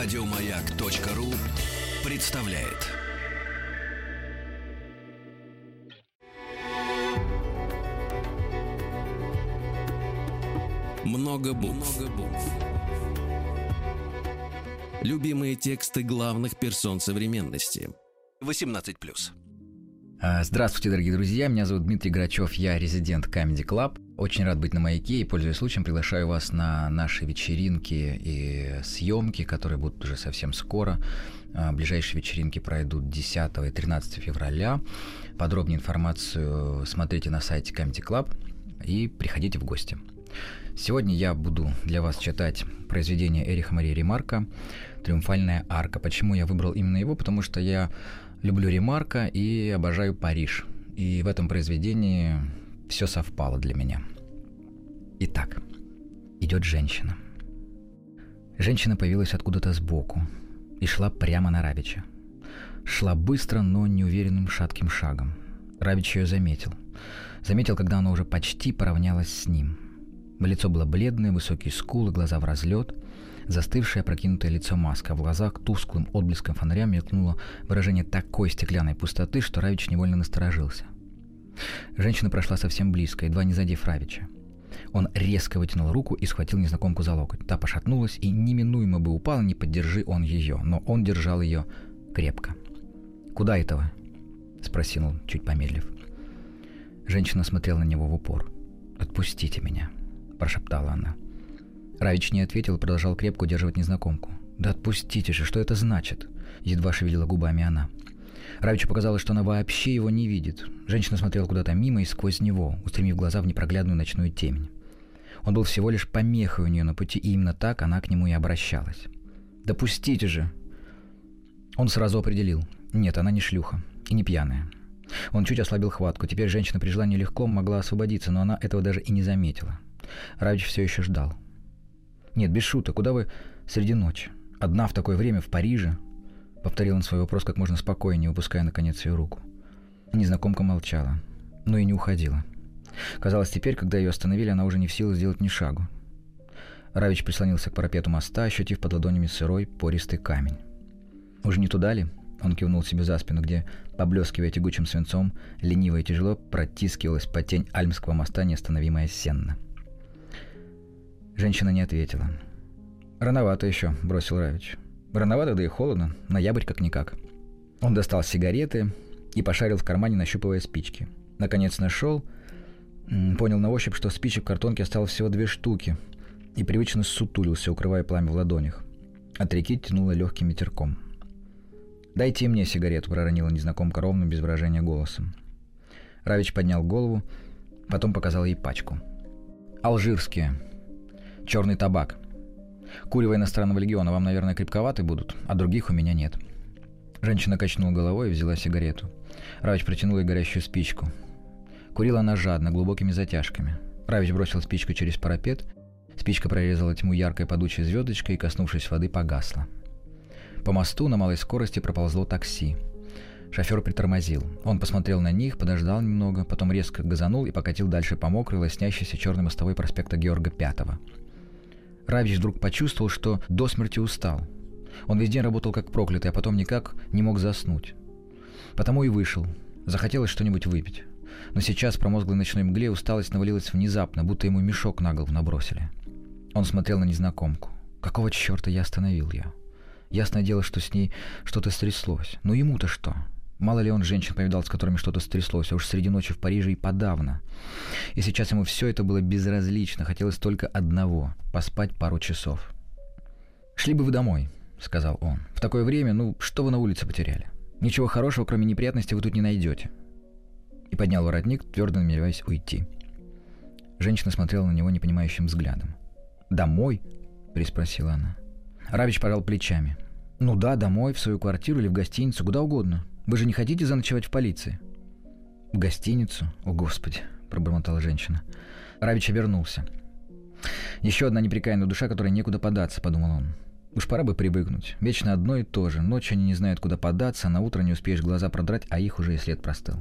Радиомаяк.ру представляет. Много букв. Любимые тексты главных персон современности. 18+. А, Здравствуйте, дорогие друзья. Меня зовут Дмитрий Грачев, я резидент Comedy Club. Очень рад быть на маяке и, пользуясь случаем, приглашаю вас на наши вечеринки и съемки, которые будут уже совсем скоро. А, Ближайшие вечеринки пройдут 10 и 13 февраля. Подробнее информацию смотрите на сайте Comedy Club и приходите в гости. Сегодня я буду для вас читать произведение Эриха Марии Ремарка «Триумфальная арка». Почему я выбрал именно его? Потому что я люблю Ремарка и обожаю Париж. И в этом произведении все совпало для меня. Итак, идет женщина. Женщина появилась откуда-то сбоку и шла прямо на Равича. Шла быстро, но неуверенным шатким шагом. Равич ее заметил. Заметил, когда она уже почти поравнялась с ним. Лицо было бледное, высокие скулы, глаза в разлет – Застывшее прокинутое лицо маска, в глазах тусклым отблеском фонаря мелькнуло выражение такой стеклянной пустоты, что Равич невольно насторожился. Женщина прошла совсем близко, едва не задев Равича. Он резко вытянул руку и схватил незнакомку за локоть. Та пошатнулась и неминуемо бы упала, не поддержи он ее, но он держал ее крепко. «Куда этого?» — спросил он, чуть помедлив. Женщина смотрела на него в упор. «Отпустите меня», — прошептала она. — Равич не ответил и продолжал крепко удерживать незнакомку. «Да отпустите же, что это значит?» Едва шевелила губами она. Равичу показалось, что она вообще его не видит. Женщина смотрела куда-то мимо и сквозь него, устремив глаза в непроглядную ночную темень. Он был всего лишь помехой у нее на пути, и именно так она к нему и обращалась. «Допустите же!» Он сразу определил. Нет, она не шлюха. И не пьяная. Он чуть ослабил хватку. Теперь женщина при желании легко могла освободиться, но она этого даже и не заметила. Равич все еще ждал. «Нет, без шуток, куда вы среди ночи? Одна в такое время в Париже?» Повторил он свой вопрос как можно спокойнее, выпуская наконец ее руку. Незнакомка молчала, но и не уходила. Казалось, теперь, когда ее остановили, она уже не в силах сделать ни шагу. Равич прислонился к парапету моста, ощутив под ладонями сырой, пористый камень. «Уже не туда ли?» Он кивнул себе за спину, где, поблескивая тягучим свинцом, лениво и тяжело протискивалась под тень Альмского моста неостановимая сенна. Женщина не ответила. «Рановато еще», — бросил Равич. «Рановато, да и холодно. Ноябрь как-никак». Он достал сигареты и пошарил в кармане, нащупывая спички. Наконец нашел, понял на ощупь, что спичек в картонке осталось всего две штуки, и привычно сутулился, укрывая пламя в ладонях. От реки тянуло легким ветерком. «Дайте мне сигарету», — проронила незнакомка ровным, без выражения голосом. Равич поднял голову, потом показал ей пачку. «Алжирские», черный табак. Курево иностранного легиона вам, наверное, крепковаты будут, а других у меня нет. Женщина качнула головой и взяла сигарету. Равич протянул ей горящую спичку. Курила она жадно, глубокими затяжками. Равич бросил спичку через парапет. Спичка прорезала тьму яркой падучей звездочкой и, коснувшись воды, погасла. По мосту на малой скорости проползло такси. Шофер притормозил. Он посмотрел на них, подождал немного, потом резко газанул и покатил дальше по мокрой, лоснящейся черной мостовой проспекта Георга Пятого. Равич вдруг почувствовал, что до смерти устал. Он весь день работал как проклятый, а потом никак не мог заснуть. Потому и вышел. Захотелось что-нибудь выпить. Но сейчас в промозглой ночной мгле усталость навалилась внезапно, будто ему мешок на голову набросили. Он смотрел на незнакомку. Какого черта я остановил ее? Ясное дело, что с ней что-то стряслось. Но ему-то что? Мало ли он женщин повидал, с которыми что-то стряслось, а уж среди ночи в Париже и подавно. И сейчас ему все это было безразлично, хотелось только одного — поспать пару часов. «Шли бы вы домой», — сказал он. «В такое время, ну, что вы на улице потеряли? Ничего хорошего, кроме неприятностей, вы тут не найдете». И поднял воротник, твердо намереваясь уйти. Женщина смотрела на него непонимающим взглядом. «Домой?» — переспросила она. Равич пожал плечами. «Ну да, домой, в свою квартиру или в гостиницу, куда угодно. Вы же не хотите заночевать в полиции?» «В гостиницу? О, Господи!» — пробормотала женщина. Равич обернулся. «Еще одна неприкаянная душа, которой некуда податься», — подумал он. «Уж пора бы привыкнуть. Вечно одно и то же. Ночью они не знают, куда податься, а на утро не успеешь глаза продрать, а их уже и след простыл.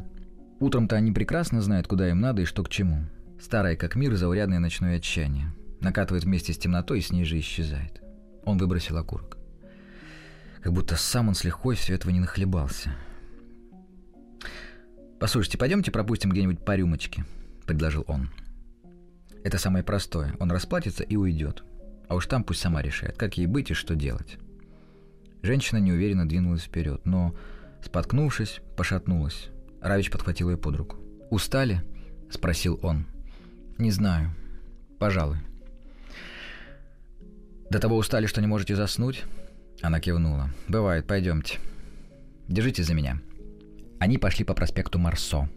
Утром-то они прекрасно знают, куда им надо и что к чему. Старое как мир, заурядное ночное отчаяние. Накатывает вместе с темнотой и с ней же исчезает. Он выбросил окурок. Как будто сам он с лихвой все этого не нахлебался. «Послушайте, пойдемте пропустим где-нибудь по рюмочке», — предложил он. «Это самое простое. Он расплатится и уйдет. А уж там пусть сама решает, как ей быть и что делать». Женщина неуверенно двинулась вперед, но, споткнувшись, пошатнулась. Равич подхватил ее под руку. «Устали?» — спросил он. «Не знаю. Пожалуй». «До того устали, что не можете заснуть?» Она кивнула. «Бывает, пойдемте. Держите за меня». Они пошли по проспекту Марсо.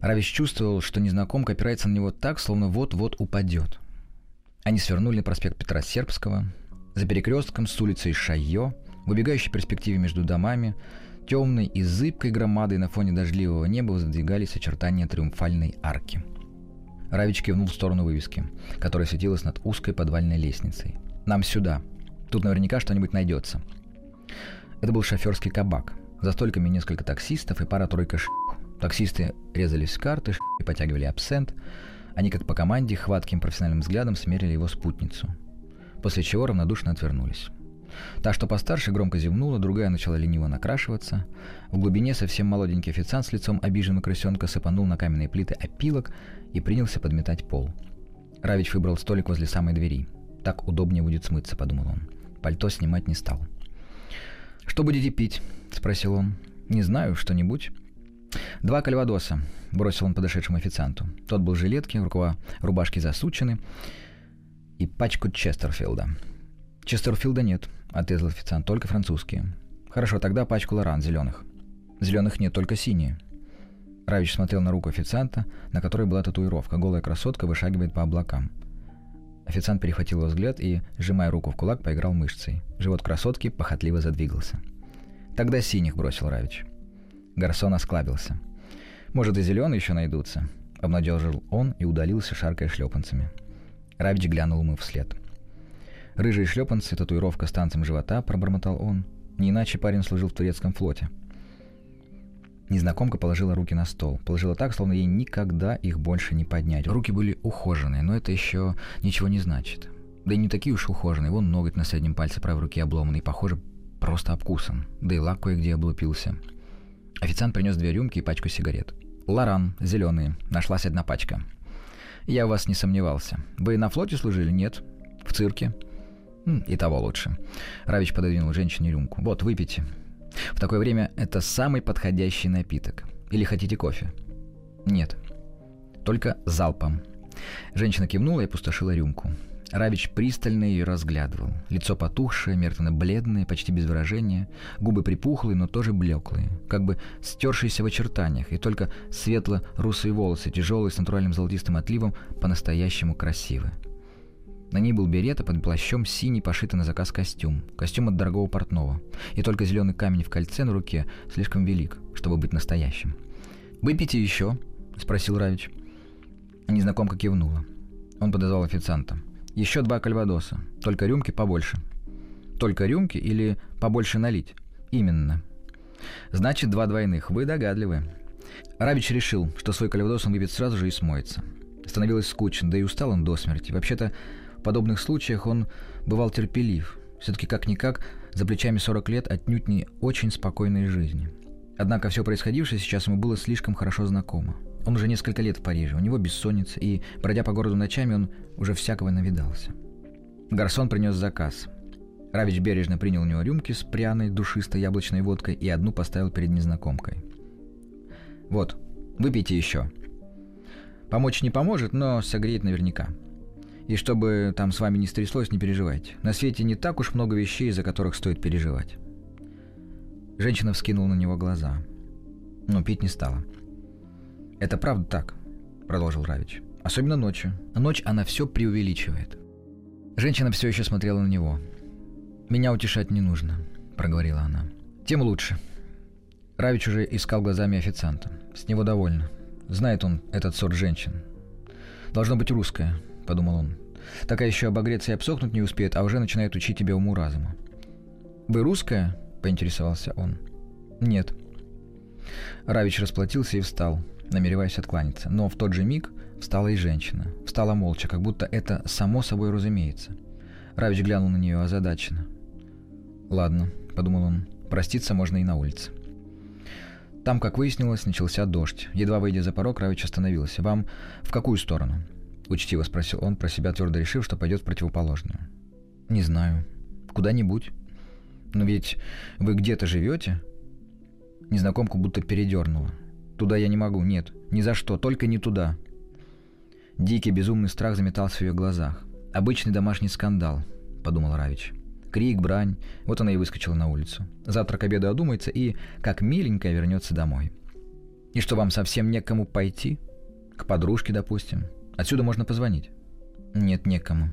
Равич чувствовал, что незнакомка опирается на него так, словно вот-вот упадет. Они свернули на проспект Петра Сербского. За перекрестком с улицей Шайо, в убегающей перспективе между домами, темной и зыбкой громадой на фоне дождливого неба воздвигались очертания триумфальной арки. Равич кивнул в сторону вывески, которая светилась над узкой подвальной лестницей. «Нам сюда. Тут наверняка что-нибудь найдется». Это был шоферский кабак. За столиками несколько таксистов и пара-тройка ш... Таксисты резались в карты и потягивали абсент. Они, как по команде, хватким профессиональным взглядом смерили его спутницу. После чего равнодушно отвернулись. Та, что постарше, громко зевнула, другая начала лениво накрашиваться. В глубине совсем молоденький официант с лицом обиженного крысенка сыпанул на каменные плиты опилок и принялся подметать пол. Равич выбрал столик возле самой двери. «Так удобнее будет смыться», — подумал он. Пальто снимать не стал. «Что будете пить?» — спросил он. «Не знаю, что-нибудь». «Два кальвадоса», — бросил он подошедшему официанту. Тот был в жилетке, рукава рубашки засучены. И пачку Честерфилда. «Честерфилда нет», — отрезал официант, — «только французские». «Хорошо, тогда пачку Лоран зеленых». «Зеленых нет, только синие». Равич смотрел на руку официанта, на которой была татуировка. Голая красотка вышагивает по облакам. Официант перехватил его взгляд и, сжимая руку в кулак, поиграл мышцей. Живот красотки похотливо задвигался. «Тогда синих», — бросил Равич. Гарсон осклабился. «Может, и зеленые еще найдутся?» — обнадежил он и удалился, шаркая шлепанцами. Равич глянул ему вслед. «Рыжие шлепанцы, татуировка с танцем живота», — пробормотал он. «Не иначе парень служил в турецком флоте». Незнакомка положила руки на стол. Положила так, словно ей никогда их больше не поднять. Руки были ухоженные, но это еще ничего не значит. Да и не такие уж ухоженные. Вон ноготь на среднем пальце правой руки обломанный, похоже, просто обкусан. Да и лак кое-где облупился. Официант принес две рюмки и пачку сигарет. «Лоран, зеленые. Нашлась одна пачка». «Я в вас не сомневался. Вы на флоте служили? Нет? В цирке?» «И того лучше». Равич пододвинул женщине рюмку. «Вот, выпейте. В такое время это самый подходящий напиток. Или хотите кофе?» «Нет. Только залпом». Женщина кивнула и опустошила рюмку. Равич пристально ее разглядывал. Лицо потухшее, мертвенно-бледное, почти без выражения. Губы припухлые, но тоже блеклые. Как бы стершиеся в очертаниях. И только светло-русые волосы, тяжелые, с натуральным золотистым отливом, по-настоящему красивы. На ней был берет, а под плащом синий, пошитый на заказ костюм. Костюм от дорогого портного. И только зеленый камень в кольце на руке слишком велик, чтобы быть настоящим. «Выпейте еще?» — спросил Равич. Незнакомка кивнула. Он подозвал официанта. Еще два кальвадоса. Только рюмки побольше. Только рюмки или побольше налить? Именно. Значит, два двойных. Вы догадливы. Равич решил, что свой кальвадос он выпьет сразу же и смоется. Становилось скучно, да и устал он до смерти. Вообще-то, в подобных случаях он бывал терпелив. Все-таки как-никак, за плечами 40 лет отнюдь не очень спокойной жизни. Однако все происходившее сейчас ему было слишком хорошо знакомо. Он уже несколько лет в Париже, у него бессонница, и, бродя по городу ночами, он уже всякого навидался. Гарсон принес заказ. Равич бережно принял у него рюмки с пряной, душистой яблочной водкой и одну поставил перед незнакомкой. «Вот, выпейте еще. Помочь не поможет, но согреет наверняка. И чтобы там с вами не стряслось, не переживайте. На свете не так уж много вещей, из-за которых стоит переживать». Женщина вскинула на него глаза, но пить не стала – это правда так, продолжил Равич. Особенно ночью. Ночь она все преувеличивает. Женщина все еще смотрела на него. «Меня утешать не нужно», — проговорила она. «Тем лучше». Равич уже искал глазами официанта. С него довольно. Знает он этот сорт женщин. «Должно быть русская», — подумал он. «Такая еще обогреться и обсохнуть не успеет, а уже начинает учить тебя уму-разума». «Вы русская?» — поинтересовался он. «Нет». Равич расплатился и встал намереваясь откланяться. Но в тот же миг встала и женщина. Встала молча, как будто это само собой разумеется. Равич глянул на нее озадаченно. Ладно, подумал он, проститься можно и на улице. Там, как выяснилось, начался дождь. Едва выйдя за порог, Равич остановился. «Вам в какую сторону?» Учтиво спросил он, про себя твердо решив, что пойдет в противоположную. «Не знаю. Куда-нибудь. Но ведь вы где-то живете?» Незнакомку будто передернуло. «Туда я не могу, нет. Ни за что, только не туда». Дикий безумный страх заметался в ее глазах. «Обычный домашний скандал», — подумал Равич. Крик, брань. Вот она и выскочила на улицу. Завтра к обеду одумается и, как миленькая, вернется домой. И что, вам совсем некому пойти? К подружке, допустим. Отсюда можно позвонить. Нет, некому.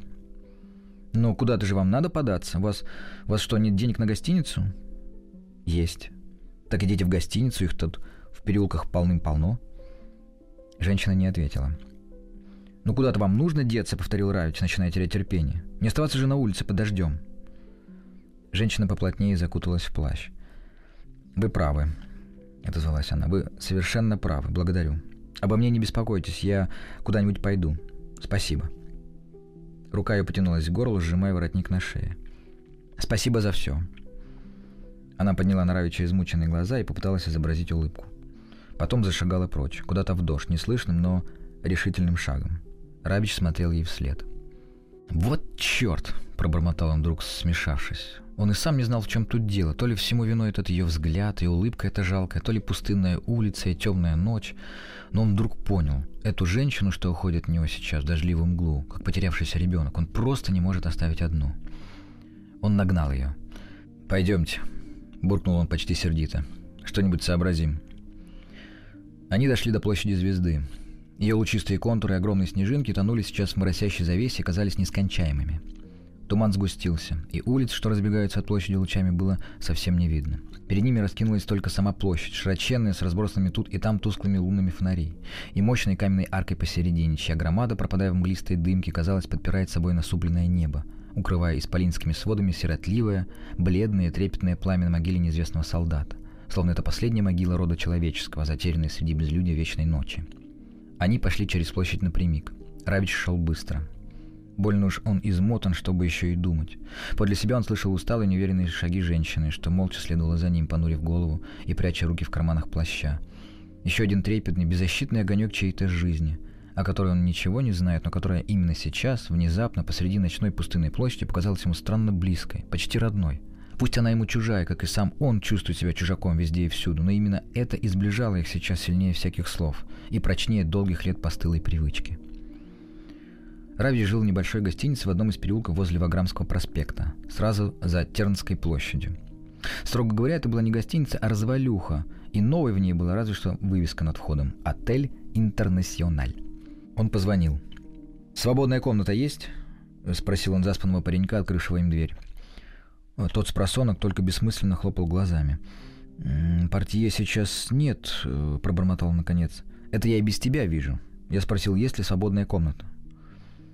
Но куда-то же вам надо податься? У вас, у вас что, нет денег на гостиницу? Есть. Так идите в гостиницу, их тут в переулках полным-полно. Женщина не ответила. «Ну куда-то вам нужно деться», — повторил Равич, начиная терять терпение. «Не оставаться же на улице под дождем». Женщина поплотнее закуталась в плащ. «Вы правы», — отозвалась она. «Вы совершенно правы. Благодарю. Обо мне не беспокойтесь. Я куда-нибудь пойду. Спасибо». Рука ее потянулась к горлу, сжимая воротник на шее. «Спасибо за все». Она подняла на измученные глаза и попыталась изобразить улыбку. Потом зашагала прочь, куда-то в дождь, неслышным, но решительным шагом. Равич смотрел ей вслед. «Вот черт!» – пробормотал он вдруг, смешавшись. Он и сам не знал, в чем тут дело. То ли всему виной этот ее взгляд и улыбка эта жалкая, то ли пустынная улица и темная ночь. Но он вдруг понял, эту женщину, что уходит от него сейчас в дождливую мглу, как потерявшийся ребенок, он просто не может оставить одну. Он нагнал ее. «Пойдемте», — буркнул он почти сердито. «Что-нибудь сообразим». Они дошли до площади звезды. Ее лучистые контуры и огромные снежинки тонули сейчас в моросящей завесе и казались нескончаемыми — Туман сгустился, и улиц, что разбегаются от площади лучами, было совсем не видно. Перед ними раскинулась только сама площадь, широченная, с разбросанными тут и там тусклыми лунными фонарей, и мощной каменной аркой посередине, чья громада, пропадая в мглистой дымке, казалось, подпирает собой насупленное небо, укрывая исполинскими сводами сиротливое, бледное, трепетное пламя на могиле неизвестного солдата, словно это последняя могила рода человеческого, затерянная среди безлюдия вечной ночи. Они пошли через площадь напрямик. Равич шел быстро — Больно уж он измотан, чтобы еще и думать. Подле себя он слышал усталые неуверенные шаги женщины, что молча следовала за ним, понурив голову и пряча руки в карманах плаща. Еще один трепетный, беззащитный огонек чьей-то жизни, о которой он ничего не знает, но которая именно сейчас, внезапно, посреди ночной пустынной площади, показалась ему странно близкой, почти родной. Пусть она ему чужая, как и сам он чувствует себя чужаком везде и всюду, но именно это изближало их сейчас сильнее всяких слов и прочнее долгих лет постылой привычки. Рави жил в небольшой гостинице в одном из переулков возле Ваграмского проспекта, сразу за Тернской площадью. Строго говоря, это была не гостиница, а развалюха, и новой в ней была разве что вывеска над входом «Отель Интернациональ». Он позвонил. «Свободная комната есть?» — спросил он заспанного паренька, открывшего им дверь. Тот с просонок только бессмысленно хлопал глазами. «Портье сейчас нет», — пробормотал он наконец. «Это я и без тебя вижу». Я спросил, есть ли свободная комната.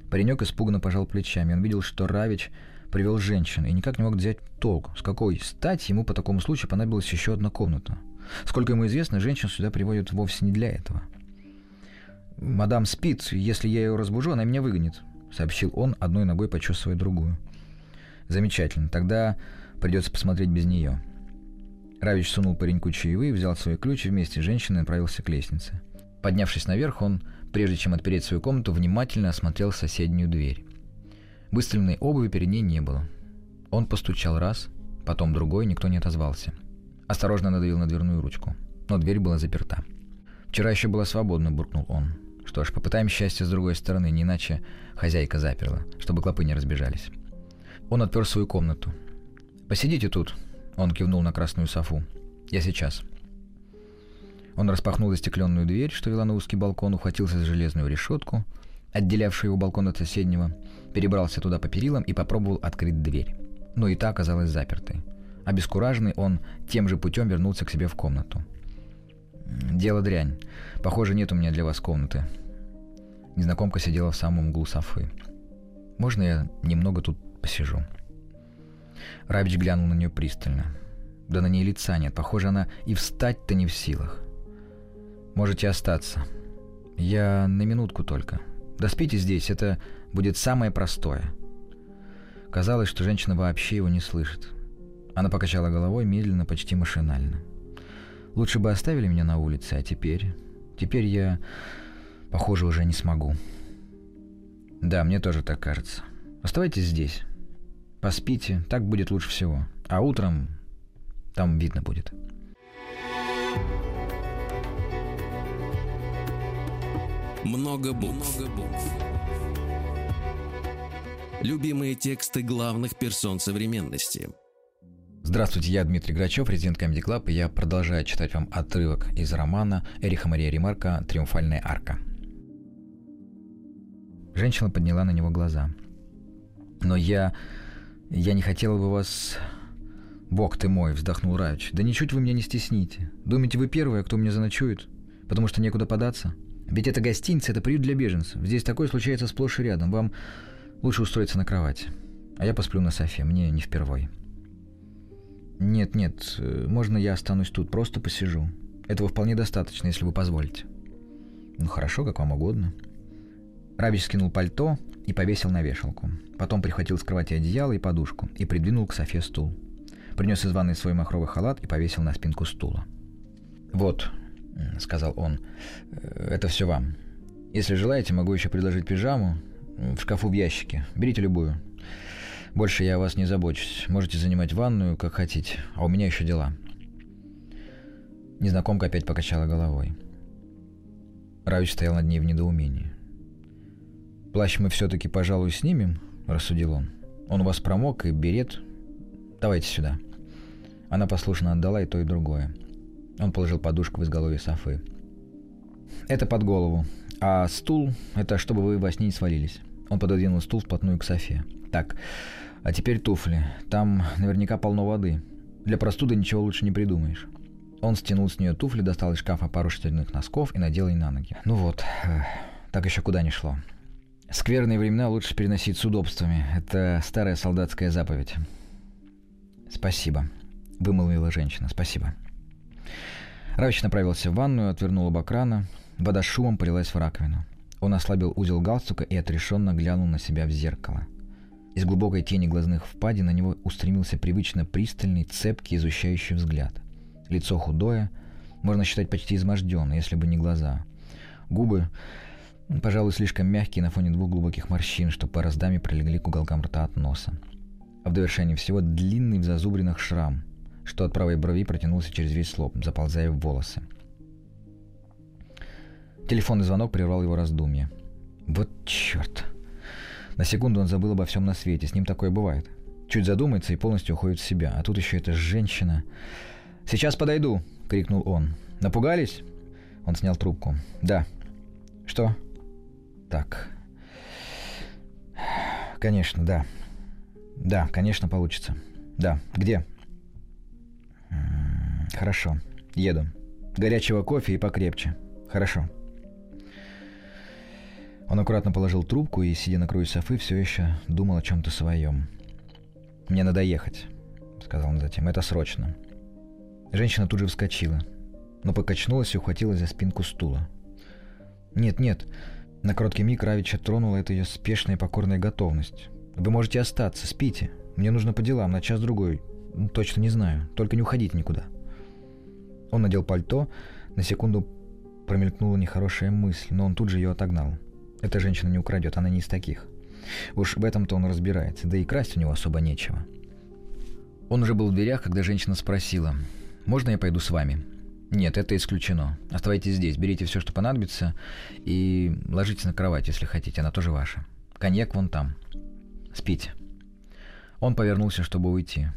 Паренек испуганно пожал плечами. Он видел, что Равич привел женщину и никак не мог взять толк, с какой стать ему по такому случаю понадобилась еще одна комната. Сколько ему известно, женщин сюда приводят вовсе не для этого. «Мадам спит, если я ее разбужу, она меня выгонит», — сообщил он, одной ногой почесывая другую. «Замечательно, тогда придется посмотреть без нее». Равич сунул пареньку чаевые, взял свой ключ и вместе с женщиной направился к лестнице. Поднявшись наверх, он прежде чем отпереть свою комнату, внимательно осмотрел соседнюю дверь. Выставленной обуви перед ней не было. Он постучал раз, потом другой, никто не отозвался. Осторожно надавил на дверную ручку, но дверь была заперта. «Вчера еще была свободна», — буркнул он. «Что ж, попытаем счастье с другой стороны, не иначе хозяйка заперла, чтобы клопы не разбежались». Он отпер свою комнату. «Посидите тут», — он кивнул на красную софу. «Я сейчас». Он распахнул застекленную дверь, что вела на узкий балкон, ухватился за железную решетку, отделявшую его балкон от соседнего, перебрался туда по перилам и попробовал открыть дверь. Но и та оказалась запертой. Обескураженный он тем же путем вернулся к себе в комнату. «Дело дрянь. Похоже, нет у меня для вас комнаты». Незнакомка сидела в самом углу софы. «Можно я немного тут посижу?» Рабич глянул на нее пристально. Да на ней лица нет. Похоже, она и встать-то не в силах. Можете остаться. Я на минутку только. Доспите здесь, это будет самое простое. Казалось, что женщина вообще его не слышит. Она покачала головой медленно, почти машинально. Лучше бы оставили меня на улице, а теперь... Теперь я, похоже, уже не смогу. Да, мне тоже так кажется. Оставайтесь здесь. Поспите, так будет лучше всего. А утром там видно будет. Много букв. Много букв. Любимые тексты главных персон современности. Здравствуйте, я Дмитрий Грачев, резидент Comedy Club, и я продолжаю читать вам отрывок из романа Эриха Мария Ремарка «Триумфальная арка». Женщина подняла на него глаза. «Но я... я не хотела бы вас...» «Бог ты мой!» — вздохнул Равич. «Да ничуть вы меня не стесните. Думаете, вы первая, кто мне заночует? Потому что некуда податься? Ведь это гостиница, это приют для беженцев. Здесь такое случается сплошь и рядом. Вам лучше устроиться на кровать. А я посплю на софе, мне не впервой». «Нет, нет, можно я останусь тут, просто посижу. Этого вполне достаточно, если вы позволите». «Ну хорошо, как вам угодно». Равич скинул пальто и повесил на вешалку. Потом прихватил с кровати одеяло и подушку и придвинул к Софе стул. Принес из ванной свой махровый халат и повесил на спинку стула. «Вот», — сказал он, — «это все вам. Если желаете, могу еще предложить пижаму. В шкафу в ящике. Берите любую. Больше я о вас не забочусь. Можете занимать ванную, как хотите. А у меня еще дела». Незнакомка опять покачала головой. Равич стоял над ней в недоумении. «Плащ мы все-таки, пожалуй, снимем», — рассудил он. «Он у вас промок и берет. Давайте сюда». Она послушно отдала и то, и другое. Он положил подушку в изголовье Софы. «Это под голову. А стул — это чтобы вы во сне не свалились». Он пододвинул стул вплотную к Софе. «Так, а теперь туфли. Там наверняка полно воды. Для простуды ничего лучше не придумаешь». Он стянул с нее туфли, достал из шкафа пару шерстяных носков и надел ей на ноги. Ну вот, э, так еще куда не шло. Скверные времена лучше переносить с удобствами. Это старая солдатская заповедь. Спасибо, вымолвила женщина. Спасибо. Равич направился в ванную, отвернул оба крана. Вода шумом полилась в раковину. Он ослабил узел галстука и отрешенно глянул на себя в зеркало. Из глубокой тени глазных впадин на него устремился привычно пристальный, цепкий, изучающий взгляд. Лицо худое, можно считать почти изможденное, если бы не глаза. Губы Пожалуй, слишком мягкий на фоне двух глубоких морщин, что пороздами прилегли к уголкам рта от носа. А в довершении всего длинный в зазубринах шрам, что от правой брови протянулся через весь лоб, заползая в волосы. Телефонный звонок прервал его раздумье. Вот черт. На секунду он забыл обо всем на свете, с ним такое бывает. Чуть задумается и полностью уходит в себя. А тут еще эта женщина. «Сейчас подойду!» — крикнул он. «Напугались?» Он снял трубку. «Да». «Что?» Так. Конечно, да. Да, конечно, получится. Да. Где? Хорошо. Еду. Горячего кофе и покрепче. Хорошо. Он аккуратно положил трубку и, сидя на краю софы, все еще думал о чем-то своем. «Мне надо ехать», — сказал он затем. «Это срочно». Женщина тут же вскочила, но покачнулась и ухватилась за спинку стула. «Нет, нет, на короткий миг Равича тронула эта ее спешная и покорная готовность. «Вы можете остаться, спите. Мне нужно по делам, на час-другой. Точно не знаю. Только не уходите никуда». Он надел пальто. На секунду промелькнула нехорошая мысль, но он тут же ее отогнал. Эта женщина не украдет, она не из таких. Уж в этом-то он разбирается, да и красть у него особо нечего. Он уже был в дверях, когда женщина спросила, «Можно я пойду с вами?» Нет, это исключено. Оставайтесь здесь, берите все, что понадобится, и ложитесь на кровать, если хотите, она тоже ваша. Коньяк вон там. Спите. Он повернулся, чтобы уйти.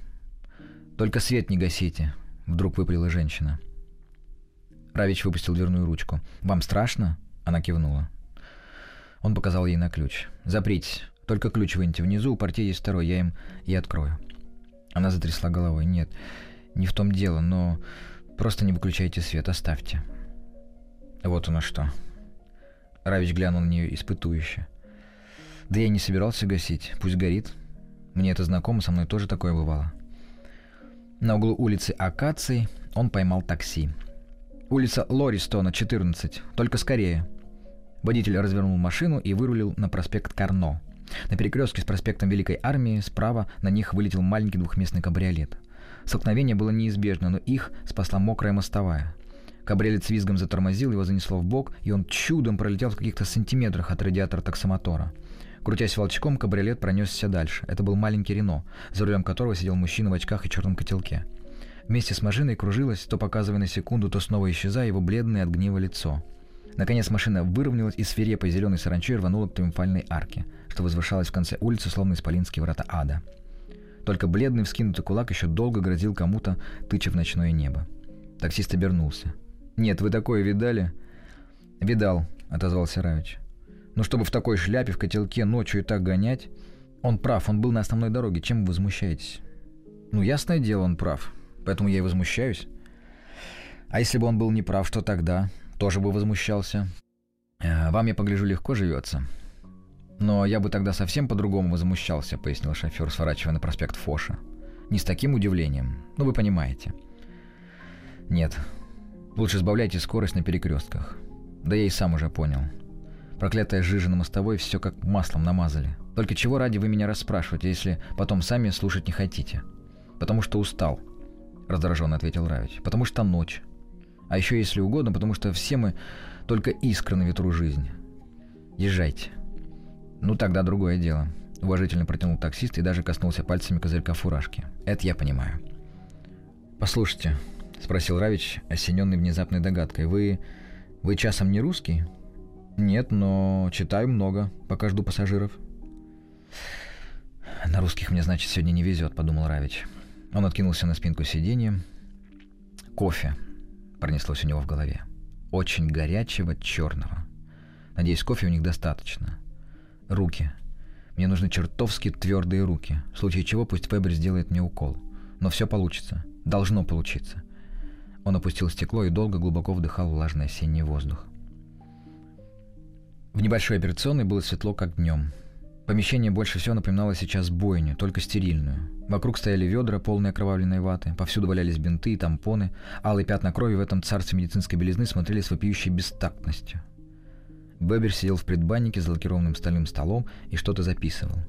«Только свет не гасите», — вдруг выпалила женщина. Равич выпустил дверную ручку. «Вам страшно?» — она кивнула. Он показал ей на ключ. «Запритесь. Только ключ выньте внизу, у партии есть второй, я им и открою». Она затрясла головой. «Нет, не в том дело, но Просто не выключайте свет, оставьте. Вот оно что. Равич глянул на нее испытующе. Да я не собирался гасить, пусть горит. Мне это знакомо, со мной тоже такое бывало. На углу улицы Акаций он поймал такси. Улица Лористона, 14, только скорее. Водитель развернул машину и вырулил на проспект Карно. На перекрестке с проспектом Великой Армии справа на них вылетел маленький двухместный кабриолет. Столкновение было неизбежно, но их спасла мокрая мостовая. Кабриолет с визгом затормозил, его занесло в бок, и он чудом пролетел в каких-то сантиметрах от радиатора таксомотора. Крутясь волчком, кабриолет пронесся дальше. Это был маленький Рено, за рулем которого сидел мужчина в очках и черном котелке. Вместе с машиной кружилось, то показывая на секунду, то снова исчезая его бледное от гнева лицо. Наконец машина выровнялась и свирепой зеленой саранчой рванула к триумфальной арке, что возвышалась в конце улицы, словно исполинские врата ада. Только бледный вскинутый кулак еще долго грозил кому-то, тыча в ночное небо. Таксист обернулся. «Нет, вы такое видали?» «Видал», — отозвался Равич. «Но чтобы в такой шляпе, в котелке, ночью и так гонять...» «Он прав, он был на основной дороге. Чем вы возмущаетесь?» «Ну, ясное дело, он прав. Поэтому я и возмущаюсь». «А если бы он был неправ, что тогда?» «Тоже бы возмущался». «Э, «Вам, я погляжу, легко живется». «Но я бы тогда совсем по-другому возмущался», — пояснил шофер, сворачивая на проспект Фоша. «Не с таким удивлением. Ну, вы понимаете». «Нет, Лучше сбавляйте скорость на перекрестках. Да я и сам уже понял. Проклятая жижа на мостовой все как маслом намазали. Только чего ради вы меня расспрашиваете, если потом сами слушать не хотите? Потому что устал, раздраженно ответил Равич. Потому что ночь. А еще, если угодно, потому что все мы только искры на ветру жизни. Езжайте. Ну тогда другое дело. Уважительно протянул таксист и даже коснулся пальцами козырька фуражки. Это я понимаю. Послушайте, — спросил Равич, осененный внезапной догадкой. «Вы... вы часом не русский?» «Нет, но читаю много, пока жду пассажиров». «На русских мне, значит, сегодня не везет», — подумал Равич. Он откинулся на спинку сиденья. «Кофе», — пронеслось у него в голове. «Очень горячего, черного. Надеюсь, кофе у них достаточно. Руки. Мне нужны чертовски твердые руки. В случае чего пусть Фебер сделает мне укол. Но все получится. Должно получиться. Он опустил стекло и долго глубоко вдыхал влажный осенний воздух. В небольшой операционной было светло, как днем. Помещение больше всего напоминало сейчас бойню, только стерильную. Вокруг стояли ведра, полные окровавленной ваты, повсюду валялись бинты и тампоны, алые пятна крови в этом царстве медицинской белизны смотрели с вопиющей бестактностью. Бебер сидел в предбаннике за лакированным стальным столом и что-то записывал –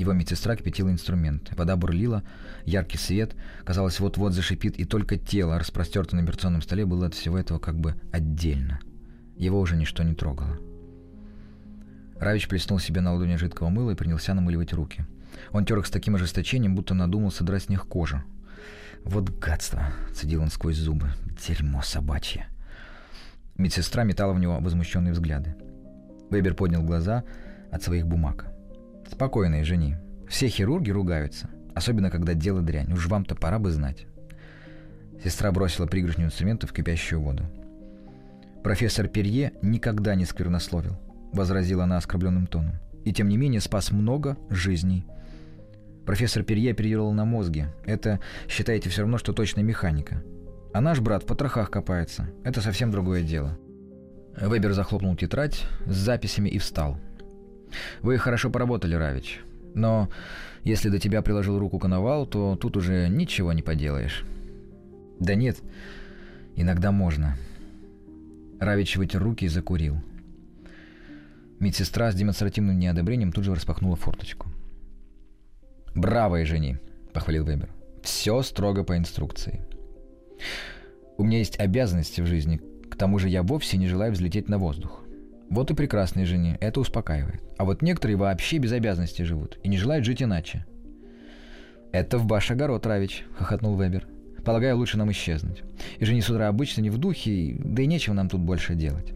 его медсестра кипятила инструмент. Вода бурлила, яркий свет, казалось, вот-вот зашипит, и только тело, распростертое на операционном столе, было от всего этого как бы отдельно. Его уже ничто не трогало. Равич плеснул себе на ладони жидкого мыла и принялся намыливать руки. Он тер их с таким ожесточением, будто надумал содрать с них кожу. «Вот гадство!» — цедил он сквозь зубы. «Дерьмо собачье!» Медсестра метала в него возмущенные взгляды. Вебер поднял глаза от своих бумаг. Спокойно, жени. Все хирурги ругаются. Особенно, когда дело дрянь. Уж вам-то пора бы знать. Сестра бросила пригоршню инструментов в кипящую воду. «Профессор Перье никогда не сквернословил», — возразила она оскорбленным тоном. «И тем не менее спас много жизней». Профессор Перье оперировал на мозге. Это, считаете, все равно, что точная механика. А наш брат в потрохах копается. Это совсем другое дело. Вебер захлопнул тетрадь с записями и встал. Вы хорошо поработали, Равич. Но если до тебя приложил руку коновал, то тут уже ничего не поделаешь. Да нет, иногда можно. Равич вытер руки и закурил. Медсестра с демонстративным неодобрением тут же распахнула форточку. «Браво, жени!» — похвалил Вебер. «Все строго по инструкции. У меня есть обязанности в жизни, к тому же я вовсе не желаю взлететь на воздух. Вот и прекрасные жене, это успокаивает. А вот некоторые вообще без обязанностей живут и не желают жить иначе. «Это в ваш огород, Равич», — хохотнул Вебер. «Полагаю, лучше нам исчезнуть. И жени с утра обычно не в духе, да и нечего нам тут больше делать».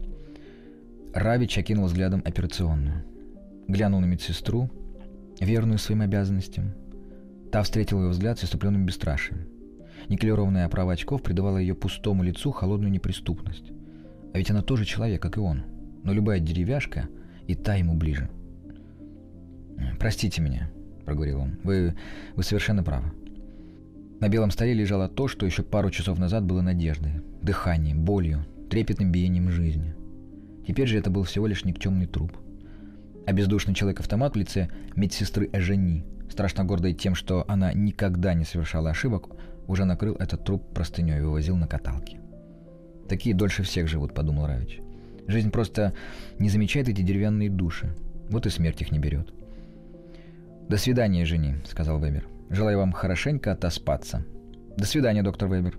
Равич окинул взглядом операционную. Глянул на медсестру, верную своим обязанностям. Та встретила его взгляд с иступленным бесстрашием. Никелированная оправа очков придавала ее пустому лицу холодную неприступность. А ведь она тоже человек, как и он — но любая деревяшка и та ему ближе. «Простите меня», — проговорил он, — «вы, вы совершенно правы». На белом столе лежало то, что еще пару часов назад было надеждой, дыханием, болью, трепетным биением жизни. Теперь же это был всего лишь никчемный труп. А бездушный человек-автомат в лице медсестры Эжени, страшно гордой тем, что она никогда не совершала ошибок, уже накрыл этот труп простыней и вывозил на каталке. «Такие дольше всех живут», — подумал Равич. Жизнь просто не замечает эти деревянные души. Вот и смерть их не берет. «До свидания, жени», — сказал Вебер. «Желаю вам хорошенько отоспаться». До свидания, доктор Вебер.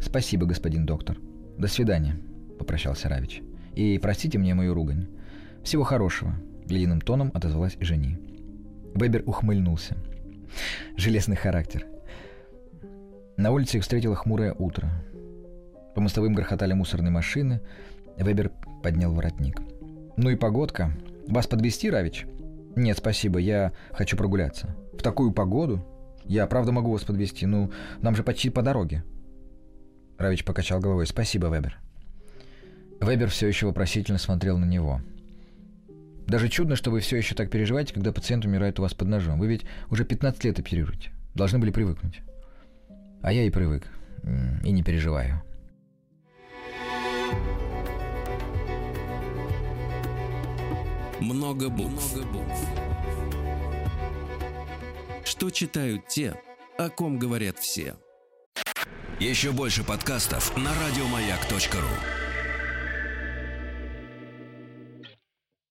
Спасибо, господин доктор. До свидания, попрощался Равич. И простите мне мою ругань. Всего хорошего, ледяным тоном отозвалась жени. Вебер ухмыльнулся. Железный характер. На улице их встретило хмурое утро. По мостовым грохотали мусорные машины. Вебер поднял воротник. «Ну и погодка. Вас подвести, Равич?» «Нет, спасибо, я хочу прогуляться». «В такую погоду?» «Я правда могу вас подвести. Ну, нам же почти по дороге». Равич покачал головой. «Спасибо, Вебер». Вебер все еще вопросительно смотрел на него. «Даже чудно, что вы все еще так переживаете, когда пациент умирает у вас под ножом. Вы ведь уже 15 лет оперируете. Должны были привыкнуть». «А я и привык. И не переживаю». Много букв. Много букв. Что читают те, о ком говорят все. Еще больше подкастов на радиомаяк.ру.